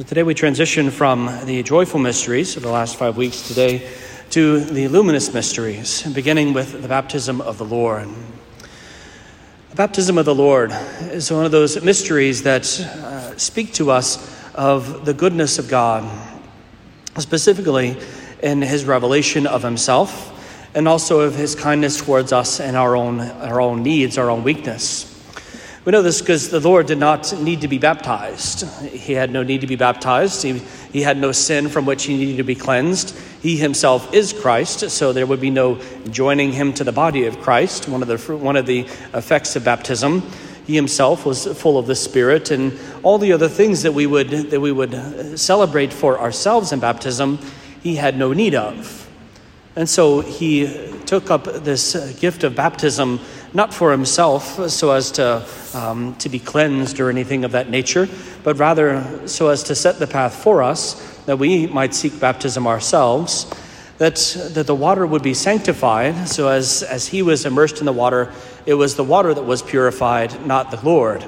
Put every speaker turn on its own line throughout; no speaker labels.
So today we transition from the joyful mysteries of the last five weeks today to the luminous mysteries, beginning with the baptism of the Lord. The baptism of the Lord is one of those mysteries that uh, speak to us of the goodness of God, specifically in his revelation of himself and also of his kindness towards us and our own, our own needs, our own weakness. We know this because the Lord did not need to be baptized. He had no need to be baptized. He, he had no sin from which he needed to be cleansed. He himself is Christ, so there would be no joining him to the body of Christ, one of the, one of the effects of baptism. He himself was full of the Spirit and all the other things that we would, that we would uh, celebrate for ourselves in baptism, he had no need of. And so he took up this uh, gift of baptism not for himself so as to, um, to be cleansed or anything of that nature, but rather so as to set the path for us that we might seek baptism ourselves, that, that the water would be sanctified, so as, as he was immersed in the water, it was the water that was purified, not the Lord.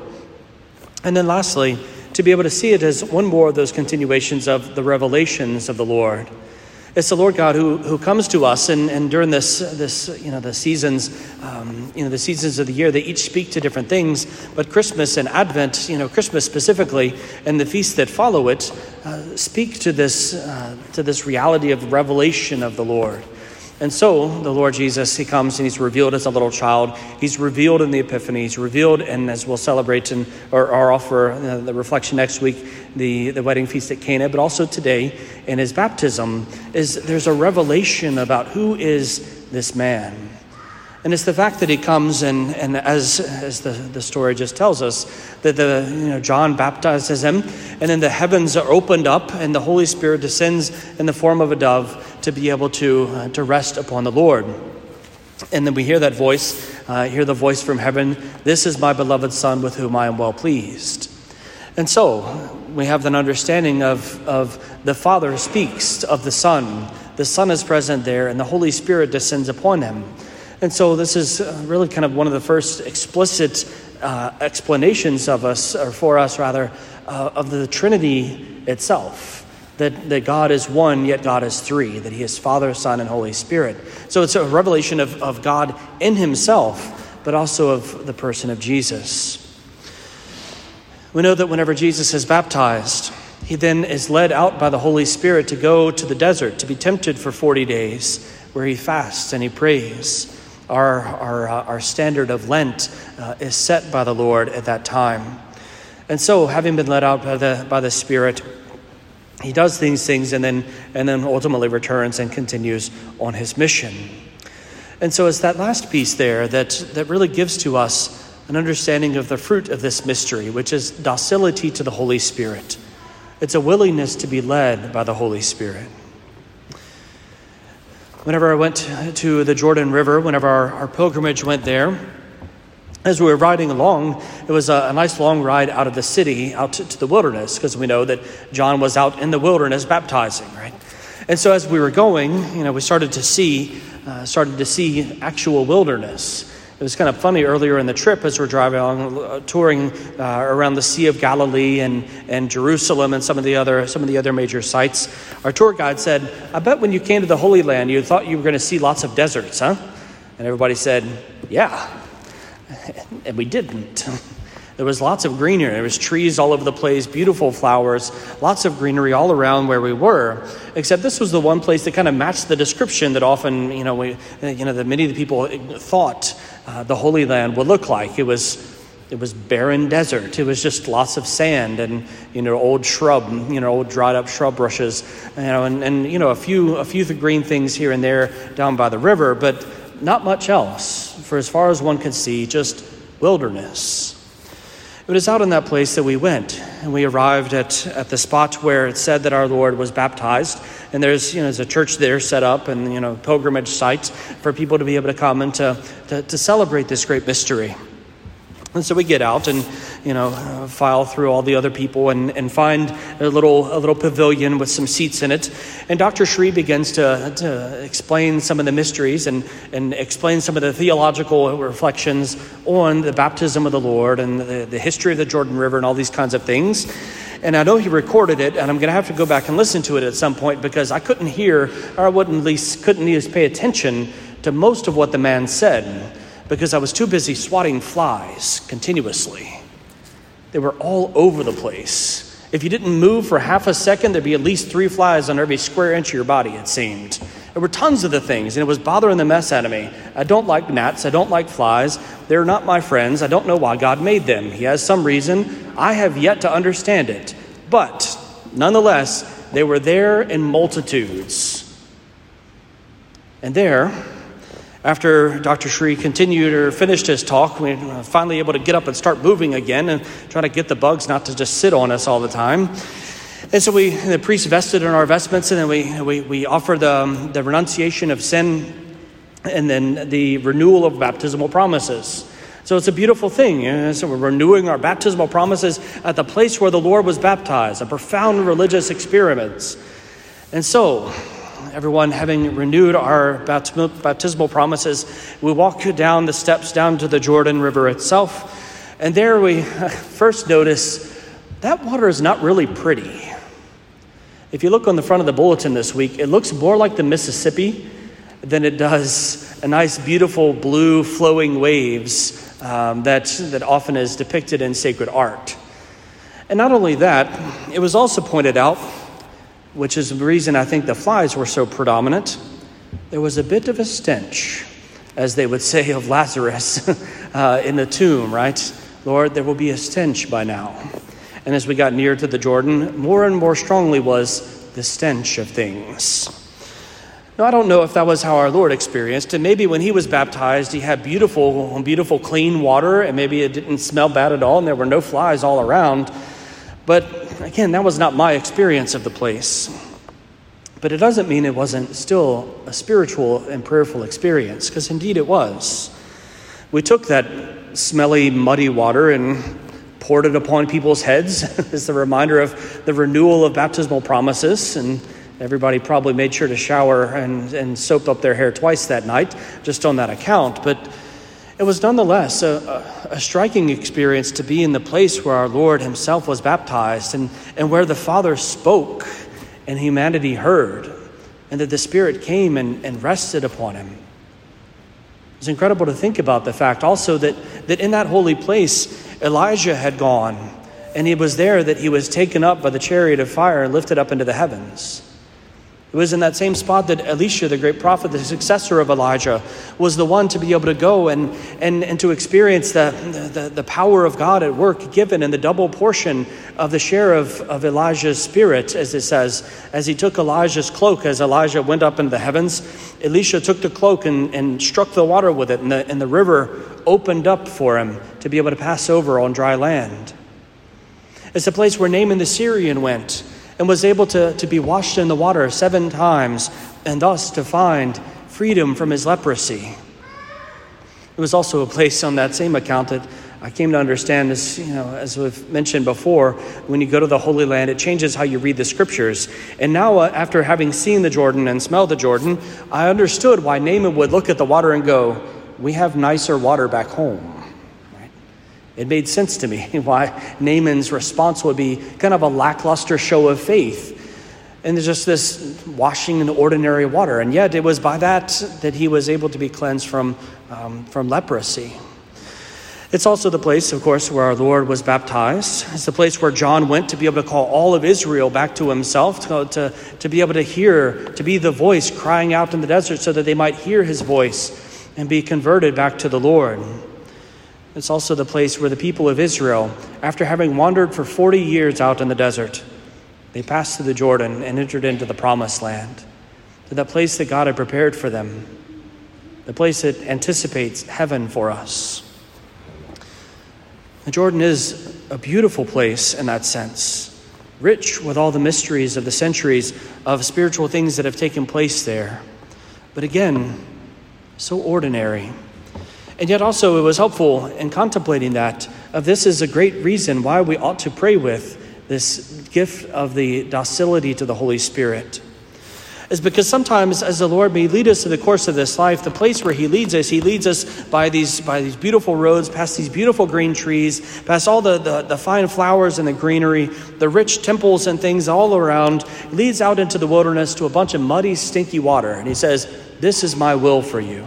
And then lastly, to be able to see it as one more of those continuations of the revelations of the Lord. It's the Lord God who, who comes to us, and, and during this, this, you know, the seasons, um, you know, the seasons of the year, they each speak to different things. But Christmas and Advent, you know, Christmas specifically, and the feasts that follow it, uh, speak to this, uh, to this reality of revelation of the Lord. And so the Lord Jesus, he comes and he's revealed as a little child. He's revealed in the Epiphany. He's revealed, and as we'll celebrate and or, or offer uh, the reflection next week, the, the wedding feast at Cana, but also today in his baptism, is there's a revelation about who is this man. And it's the fact that he comes and, and as, as the, the story just tells us, that the, you know, John baptizes him, and then the heavens are opened up, and the Holy Spirit descends in the form of a dove to be able to, uh, to rest upon the Lord. And then we hear that voice, uh, hear the voice from heaven This is my beloved Son with whom I am well pleased. And so we have an understanding of, of the Father speaks of the Son. The Son is present there, and the Holy Spirit descends upon him. And so this is uh, really kind of one of the first explicit uh, explanations of us, or for us rather, uh, of the Trinity itself. That, that God is one, yet God is three, that He is Father, Son, and Holy Spirit. So it's a revelation of, of God in Himself, but also of the person of Jesus. We know that whenever Jesus is baptized, He then is led out by the Holy Spirit to go to the desert to be tempted for 40 days, where He fasts and He prays our, our, uh, our standard of Lent uh, is set by the Lord at that time. And so, having been led out by the, by the Spirit, he does these things and then, and then ultimately returns and continues on his mission. And so, it's that last piece there that, that really gives to us an understanding of the fruit of this mystery, which is docility to the Holy Spirit. It's a willingness to be led by the Holy Spirit. Whenever I went to the Jordan River, whenever our, our pilgrimage went there, as we were riding along, it was a, a, nice long ride out of the city out to, to the wilderness because we know that John was out in the wilderness baptizing, right? And so as we were going, you know, we started to see, uh, started to see actual wilderness. It was kind of funny earlier in the trip as we're driving along, uh, touring uh, around the Sea of Galilee and, and Jerusalem and some of the other some of the other major sites. Our tour guide said, "I bet when you came to the Holy Land, you thought you were going to see lots of deserts, huh?" And everybody said, "Yeah," and we didn't. There was lots of greenery. There was trees all over the place, beautiful flowers, lots of greenery all around where we were. Except this was the one place that kind of matched the description that often, you know, we, you know, that many of the people thought uh, the Holy Land would look like. It was it was barren desert. It was just lots of sand and you know old shrub, you know old dried up shrub bushes, you know, and, and you know a few a few green things here and there down by the river, but not much else. For as far as one could see, just wilderness. It was out in that place that we went, and we arrived at, at the spot where it said that our Lord was baptized. And there's, you know, there's a church there set up and, you know, pilgrimage sites for people to be able to come and to, to, to celebrate this great mystery. And so we get out and, you know, uh, file through all the other people and, and find a little, a little pavilion with some seats in it. And Dr. Shree begins to, to explain some of the mysteries and, and explain some of the theological reflections on the baptism of the Lord and the, the history of the Jordan River and all these kinds of things. And I know he recorded it, and I'm going to have to go back and listen to it at some point because I couldn't hear, or I wouldn't at least couldn't at least pay attention to most of what the man said because I was too busy swatting flies continuously. They were all over the place. If you didn't move for half a second, there'd be at least three flies on every square inch of your body, it seemed. There were tons of the things, and it was bothering the mess out of me. I don't like gnats. I don't like flies. They're not my friends. I don't know why God made them. He has some reason. I have yet to understand it. But nonetheless, they were there in multitudes. And there, after Dr. Shree continued or finished his talk, we were finally able to get up and start moving again and try to get the bugs not to just sit on us all the time. And so we, the priest vested in our vestments, and then we, we, we offer the, the renunciation of sin and then the renewal of baptismal promises. So it's a beautiful thing. So we're renewing our baptismal promises at the place where the Lord was baptized, a profound religious experience. And so, everyone having renewed our baptismal promises, we walk down the steps down to the Jordan River itself. And there we first notice that water is not really pretty. If you look on the front of the bulletin this week, it looks more like the Mississippi than it does a nice, beautiful blue flowing waves um, that, that often is depicted in sacred art. And not only that, it was also pointed out which is the reason I think the flies were so predominant, there was a bit of a stench, as they would say of Lazarus uh, in the tomb, right? Lord, there will be a stench by now. And as we got near to the Jordan, more and more strongly was the stench of things. Now, I don't know if that was how our Lord experienced it. Maybe when he was baptized, he had beautiful, beautiful, clean water, and maybe it didn't smell bad at all, and there were no flies all around. But again, that was not my experience of the place. But it doesn't mean it wasn't still a spiritual and prayerful experience, because indeed it was. We took that smelly, muddy water and poured it upon people's heads as a reminder of the renewal of baptismal promises. And everybody probably made sure to shower and, and soap up their hair twice that night, just on that account. But it was nonetheless a, a, striking experience to be in the place where our Lord Himself was baptized and, and where the Father spoke and humanity heard, and that the Spirit came and, and rested upon Him. It's incredible to think about the fact also that, that in that holy place, Elijah had gone, and it was there that he was taken up by the chariot of fire and lifted up into the heavens. It was in that same spot that Elisha, the great prophet, the successor of Elijah, was the one to be able to go and, and, and to experience the, the, the power of God at work given in the double portion of the share of, of Elijah's spirit, as it says. As he took Elijah's cloak, as Elijah went up into the heavens, Elisha took the cloak and, and struck the water with it, and the, and the river opened up for him to be able to pass over on dry land. It's the place where Naaman the Syrian went and was able to, to be washed in the water seven times and thus to find freedom from his leprosy. It was also a place on that same account that I came to understand as you know, as we've mentioned before, when you go to the Holy Land, it changes how you read the scriptures. And now, uh, after having seen the Jordan and smelled the Jordan, I understood why Naaman would look at the water and go, "We have nicer water back home." It made sense to me why Naaman's response would be kind of a lackluster show of faith. And there's just this washing in ordinary water. And yet it was by that that he was able to be cleansed from, um, from leprosy. It's also the place, of course, where our Lord was baptized. It's the place where John went to be able to call all of Israel back to himself, to, to, to be able to hear, to be the voice crying out in the desert so that they might hear his voice and be converted back to the Lord. It's also the place where the people of Israel, after having wandered for 40 years out in the desert, they passed through the Jordan and entered into the promised land, to that place that God had prepared for them, the place that anticipates heaven for us. The Jordan is a beautiful place in that sense, rich with all the mysteries of the centuries of spiritual things that have taken place there. But again, so ordinary and yet, also, it was helpful in contemplating that. Of this is a great reason why we ought to pray with this gift of the docility to the Holy Spirit. is because sometimes as the Lord may lead us to the course of this life, the place where He leads us, He leads us by these, by these beautiful roads, past these beautiful green trees, past all the, the, the fine flowers and the greenery, the rich temples and things all around, leads out into the wilderness to a bunch of muddy, stinky water. And He says, This is my will for you.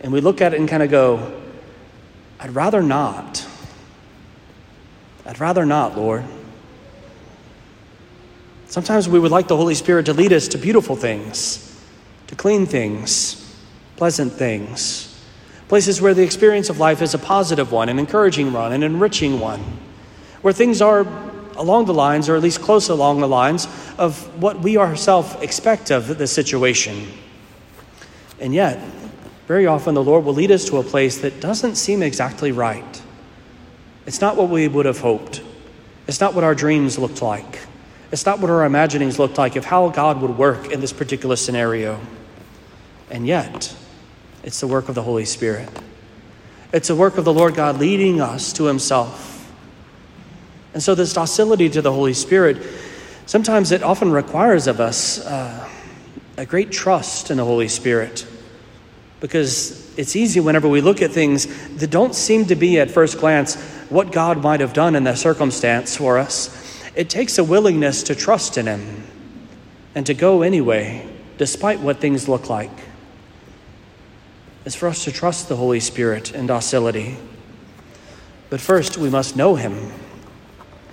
And we look at it and kind of go, I'd rather not. I'd rather not, Lord. Sometimes we would like the Holy Spirit to lead us to beautiful things, to clean things, pleasant things, places where the experience of life is a positive one, an encouraging one, an enriching one, where things are along the lines, or at least close along the lines, of what we ourselves expect of the situation. And yet, very often the Lord will lead us to a place that doesn't seem exactly right. It's not what we would have hoped, it's not what our dreams looked like. It's not what our imaginings looked like of how God would work in this particular scenario. And yet, it's the work of the Holy Spirit. It's the work of the Lord God leading us to Himself. And so, this docility to the Holy Spirit, sometimes it often requires of us uh, a great trust in the Holy Spirit. Because it's easy whenever we look at things that don't seem to be at first glance what God might have done in that circumstance for us it takes a willingness to trust in Him and to go anyway, despite what things look like. It's for us to trust the Holy Spirit in docility. But first, we must know Him.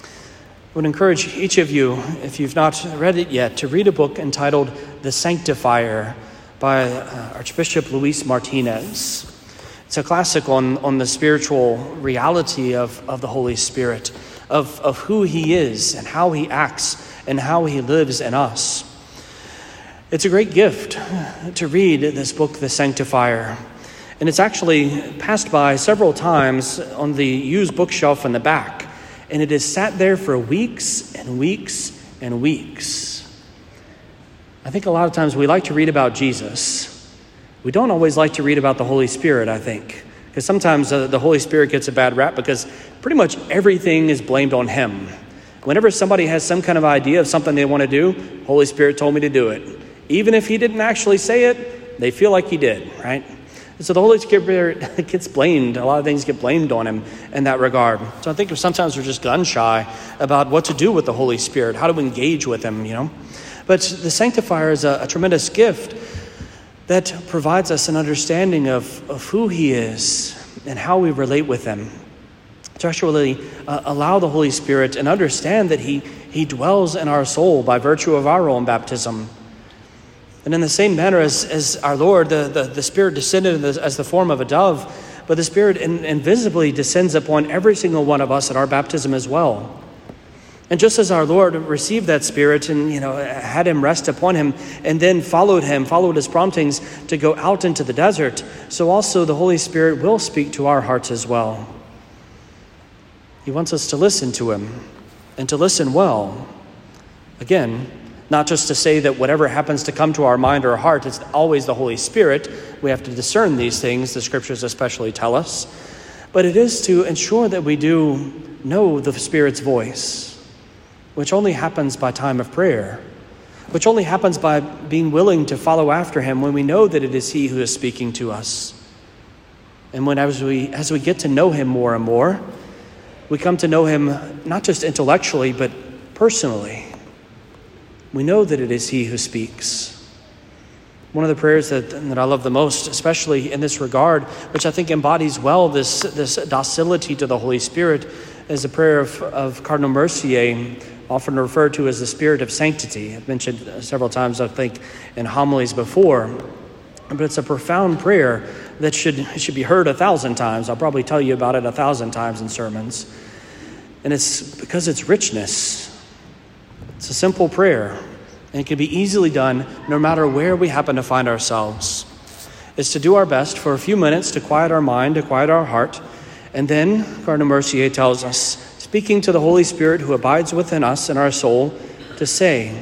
I would encourage each of you, if you've not read it yet, to read a book entitled The Sanctifier by uh, Archbishop Luis Martinez. It's a classic on, on the spiritual reality of, of the Holy Spirit of, of who He is and how He acts and how He lives in us. It's a great gift to read this book, The Sanctifier. And it's actually passed by several times on the used bookshelf in the back. And it has sat there for weeks and weeks and weeks. I think a lot of times we like to read about Jesus. We don't always like to read about the Holy Spirit, I think. Because sometimes uh, the Holy Spirit gets a bad rap because pretty much everything is blamed on Him. Whenever somebody has some kind of idea of something they want to do, Holy Spirit told me to do it. Even if He didn't actually say it, they feel like He did, right? And so the Holy Spirit gets blamed. A lot of things get blamed on Him in that regard. So I think sometimes we're just gun shy about what to do with the Holy Spirit, how to engage with Him, you know. But the Sanctifier is a, a tremendous gift that provides us an understanding of, of who He is and how we relate with Him. To actually uh, allow the Holy Spirit and understand that he, he dwells in our soul by virtue of our own baptism. And in the same manner as, as our Lord, the, the, the Spirit descended as the form of a dove, but the Spirit in, invisibly descends upon every single one of us at our baptism as well. And just as our Lord received that Spirit and you know had him rest upon him, and then followed him, followed his promptings to go out into the desert, so also the Holy Spirit will speak to our hearts as well. He wants us to listen to him and to listen well. Again, not just to say that whatever happens to come to our mind or heart, it's always the Holy Spirit. We have to discern these things, the scriptures especially tell us. But it is to ensure that we do know the Spirit's voice which only happens by time of prayer, which only happens by being willing to follow after him when we know that it is he who is speaking to us. And when as we as we get to know him more and more, we come to know him not just intellectually but personally. We know that it is he who speaks. One of the prayers that, that I love the most, especially in this regard, which I think embodies well this, this docility to the Holy Spirit, is a prayer of, of Cardinal Mercier often referred to as the spirit of sanctity. I've mentioned uh, several times, I think, in homilies before. But it's a profound prayer that should, should be heard a thousand times. I'll probably tell you about it a thousand times in sermons. And it's because it's richness. It's a simple prayer, and it can be easily done no matter where we happen to find ourselves. It's to do our best for a few minutes to quiet our mind, to quiet our heart, and then Cardinal Mercier tells us speaking to the Holy Spirit who abides within us in our soul, to say,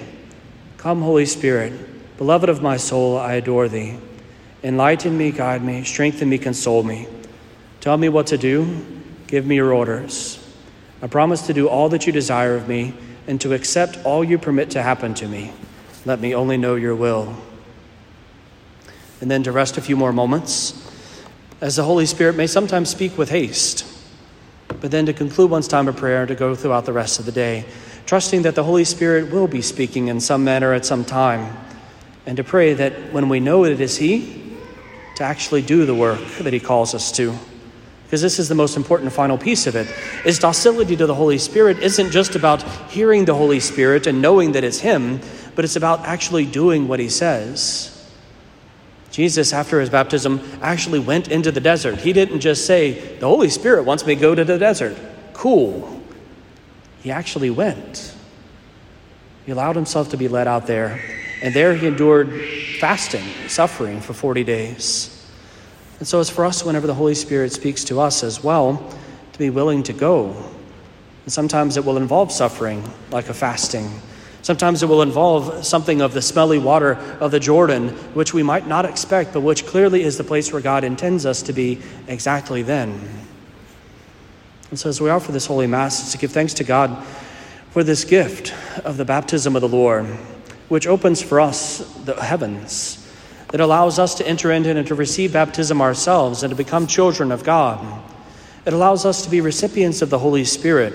Come, Holy Spirit, beloved of my soul, I adore thee. Enlighten me, guide me, strengthen me, console me. Tell me what to do, give me your orders. I promise to do all that you desire of me and to accept all you permit to happen to me. Let me only know your will. And then to rest a few more moments, as the Holy Spirit may sometimes speak with haste, but then to conclude one's time of prayer and to go throughout the rest of the day, trusting that the Holy Spirit will be speaking in some manner at some time, and to pray that when we know it is He, to actually do the work that He calls us to. Because this is the most important final piece of it is docility to the holy spirit isn't just about hearing the holy spirit and knowing that it's him but it's about actually doing what he says jesus after his baptism actually went into the desert he didn't just say the holy spirit wants me to go to the desert cool he actually went he allowed himself to be led out there and there he endured fasting suffering for 40 days and so it's for us, whenever the Holy Spirit speaks to us as well, to be willing to go. And sometimes it will involve suffering, like a fasting. Sometimes it will involve something of the smelly water of the Jordan, which we might not expect, but which clearly is the place where God intends us to be exactly then. And so, as we offer this Holy Mass, it's to give thanks to God for this gift of the baptism of the Lord, which opens for us the heavens that allows us to enter into and to receive baptism ourselves and to become children of God. It allows us to be recipients of the Holy Spirit.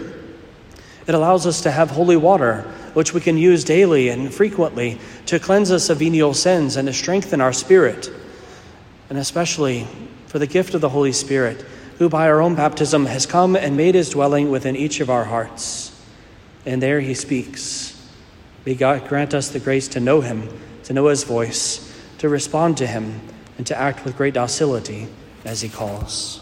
It allows us to have holy water, which we can use daily and frequently to cleanse us of venial sins and to strengthen our spirit. And especially for the gift of the Holy Spirit, who by our own baptism has come and made his dwelling within each of our hearts. And there he speaks. May God grant us the grace to know him, to know his voice to respond to him, and to act with great docility as he calls.